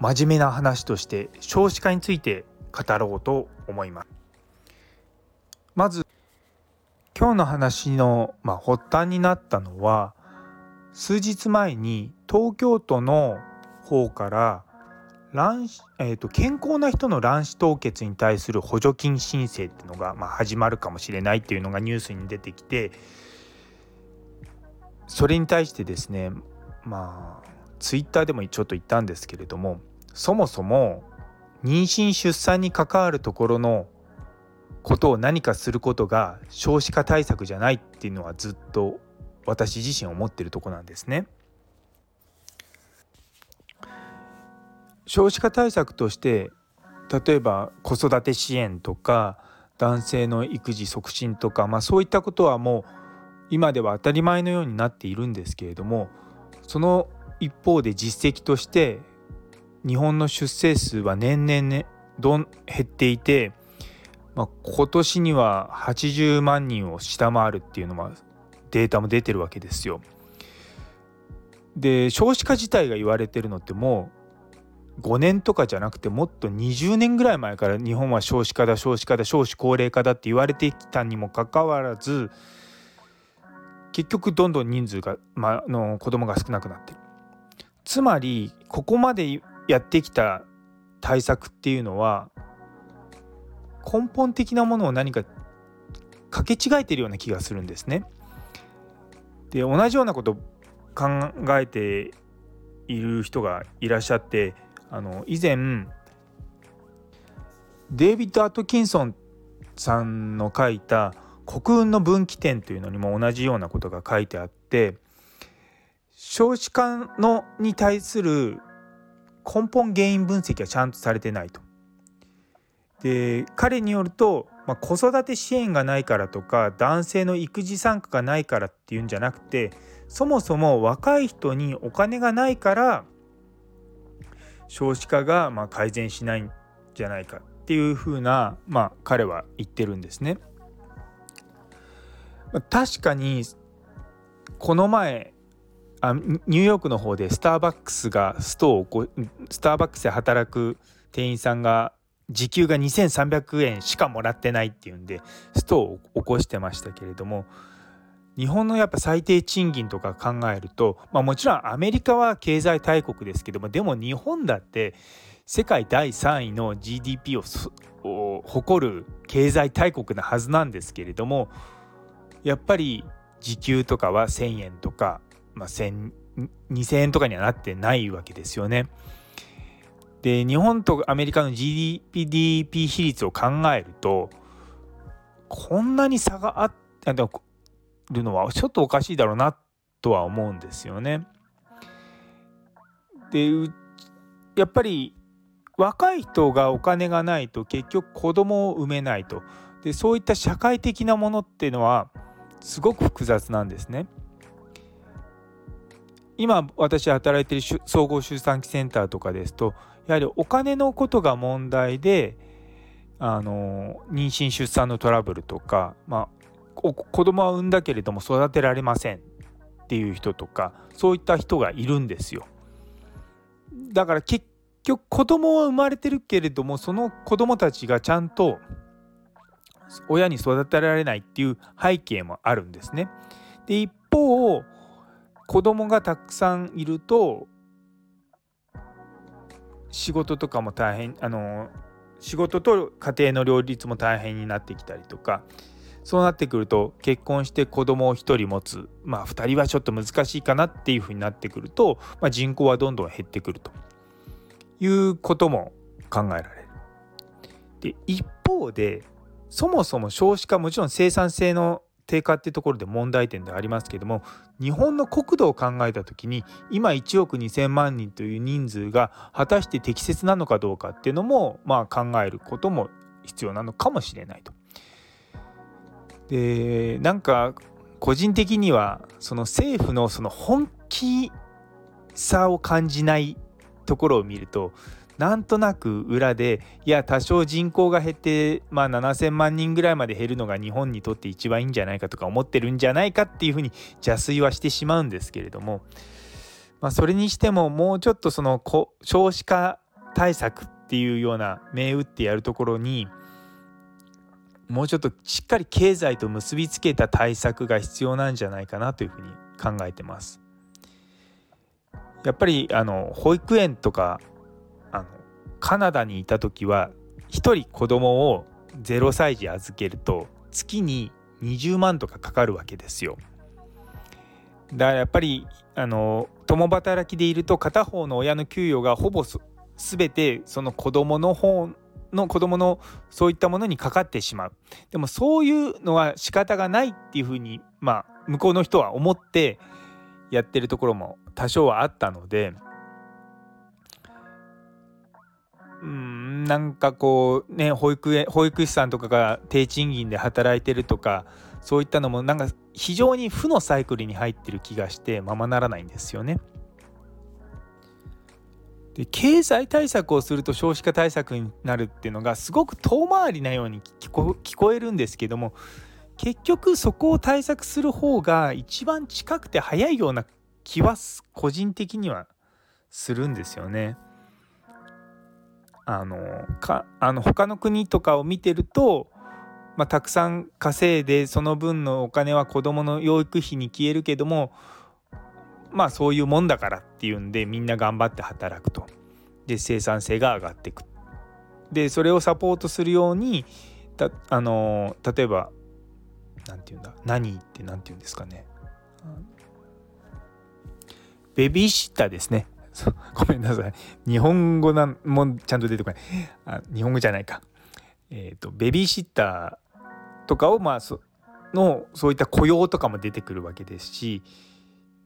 真面目な話として少子化について語ろうと思います。まず今日の話の、まあ、発端になったのは数日前に東京都の方から卵子、えーと、健康な人の卵子凍結に対する補助金申請っていうのが、まあ、始まるかもしれないっていうのがニュースに出てきてそれに対してですねまあツイッターでもちょっと言ったんですけれどもそもそも妊娠出産に関わるところのことを何かすることが少子化対策じゃないっていうのはずっと私自身思ってるとこなんですね。少子化対策として例えば子育て支援とか男性の育児促進とか、まあ、そういったことはもう今では当たり前のようになっているんですけれどもその一方で実績として日本の出生数は年々ねどん減っていて、まあ、今年には80万人を下回るっていうのはデータも出てるわけですよ。で少子化自体が言われてるのってもう5年とかじゃなくてもっと20年ぐらい前から日本は少子化だ少子化だ少子高齢化だって言われてきたにもかかわらず結局どんどん人数が、まあの子供が少なくなってる。つまりここまでやってきた対策っていうのは根本的なものを何かかけ違えてるような気がするんですね。で同じようなこと考えている人がいらっしゃってあの以前デイビッド・アトキンソンさんの書いた「国運の分岐点」というのにも同じようなことが書いてあって少子化のに対する根本原因分析はちゃんとされてないと。で彼によると、まあ、子育て支援がないからとか男性の育児参加がないからっていうんじゃなくてそもそも若い人にお金がないから少子化がま改善しないんじゃないかっていうふうな、まあ、彼は言ってるんですね。確かにこの前あニューヨークの方でスターバックスがストをスターバックスで働く店員さんが時給が2300円しかもらってないっていうんでストを起こしてましたけれども日本のやっぱ最低賃金とか考えると、まあ、もちろんアメリカは経済大国ですけどもでも日本だって世界第3位の GDP を誇る経済大国なはずなんですけれどもやっぱり時給とかは1,000円とか、まあ、2,000円とかにはなってないわけですよね。で日本とアメリカの GDP 比率を考えるとこんなに差があってるのはちょっとおかしいだろうなとは思うんですよね。でやっぱり若い人がお金がないと結局子供を産めないとでそういった社会的なものっていうのはすごく複雑なんですね。今私働いている総合出産期センターとかですとやはりお金のことが問題であの妊娠出産のトラブルとか、まあ、子供は産んだけれども育てられませんっていう人とかそういった人がいるんですよ。だから結局子供は生まれてるけれどもその子供たちがちゃんと親に育てられないっていう背景もあるんですね。で一方子供がたくさんいると仕事とかも大変あの仕事と家庭の両立も大変になってきたりとかそうなってくると結婚して子供を1人持つまあ2人はちょっと難しいかなっていうふうになってくると、まあ、人口はどんどん減ってくるということも考えられる。で一方でそもそも少子化もちろん生産性の低下っていうところで問題点でありますけども日本の国土を考えた時に今1億2,000万人という人数が果たして適切なのかどうかっていうのもまあ考えることも必要なのかもしれないと。でなんか個人的にはその政府のその本気さを感じないところを見るとなんとなく裏でいや多少人口が減ってまあ7,000万人ぐらいまで減るのが日本にとって一番いいんじゃないかとか思ってるんじゃないかっていうふうに邪推はしてしまうんですけれども、まあ、それにしてももうちょっとその少子化対策っていうような銘打ってやるところにもうちょっとしっかり経済と結びつけた対策が必要なんじゃないかなというふうに考えてます。やっぱりあの保育園とかカナダにいた時は1人子供を0歳児預けると月に20万とかかかるわけですよ。だからやっぱりあの共働きでいると片方の親の給与がほぼ全てその子供の方の子供のそういったものにかかってしまうでもそういうのは仕方がないっていうふうにまあ向こうの人は思ってやってるところも多少はあったのでなんかこうね保育園保育士さんとかが低賃金で働いてるとかそういったのもなんか非常に負のサイクルに入ってる気がしてままならないんですよね。で経済対策をすると少子化対策になるっていうのがすごく遠回りなように聞こ聞こえるんですけども結局そこを対策する方が一番近くて早いような気は個人的にはするんですよね。あのかあの他の国とかを見てると、まあ、たくさん稼いでその分のお金は子どもの養育費に消えるけどもまあそういうもんだからっていうんでみんな頑張って働くと。で生産性が上がっていく。でそれをサポートするようにたあの例えば何て言うんだ何って何て言うんですかね。ベビーシッターですね。ごめんなさい。日本語なんもちゃんと出てこない。あ日本語じゃないか。えっ、ー、とベビーシッターとかをまあそのそういった雇用とかも出てくるわけですし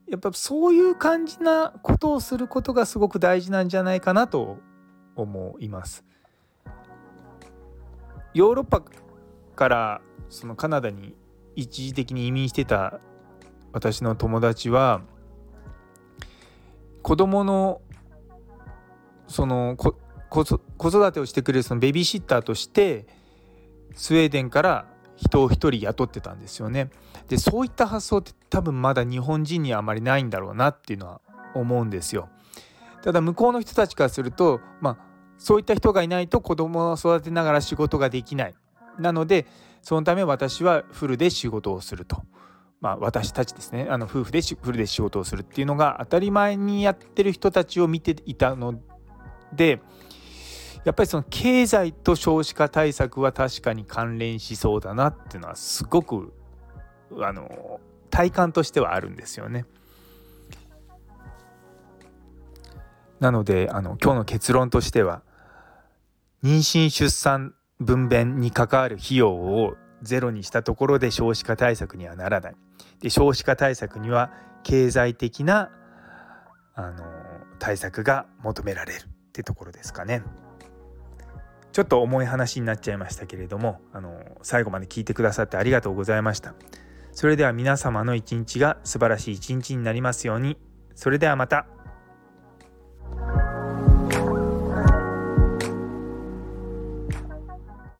やっぱそういう感じなことをすることがすごく大事なんじゃないかなと思います。ヨーロッパからそのカナダに一時的に移民してた私の友達は子供のその子育てをしてくれるそのベビーシッターとしてスウェーデンから人を一人雇ってたんですよね。でそういった発想って多分まだ日本人にはあまりないんだろうなっていうのは思うんですよ。ただ向こうの人たちからするとまあそういった人がいないと子供を育てながら仕事ができない。なのでそのため私はフルで仕事をすると。まあ、私たちですねあの夫婦でフルで仕事をするっていうのが当たり前にやってる人たちを見ていたのでやっぱりその経済と少子化対策は確かに関連しそうだなっていうのはすごくあの体感としてはあるんですよね。なのであの今日の結論としては妊娠出産分娩に関わる費用をゼロにしたところで少子化対策にはならない。で少子化対策には経済的なあの対策が求められるってところですかね。ちょっと重い話になっちゃいましたけれどもあの最後まで聞いてくださってありがとうございました。それでは皆様の一日が素晴らしい一日になりますように。それではまた。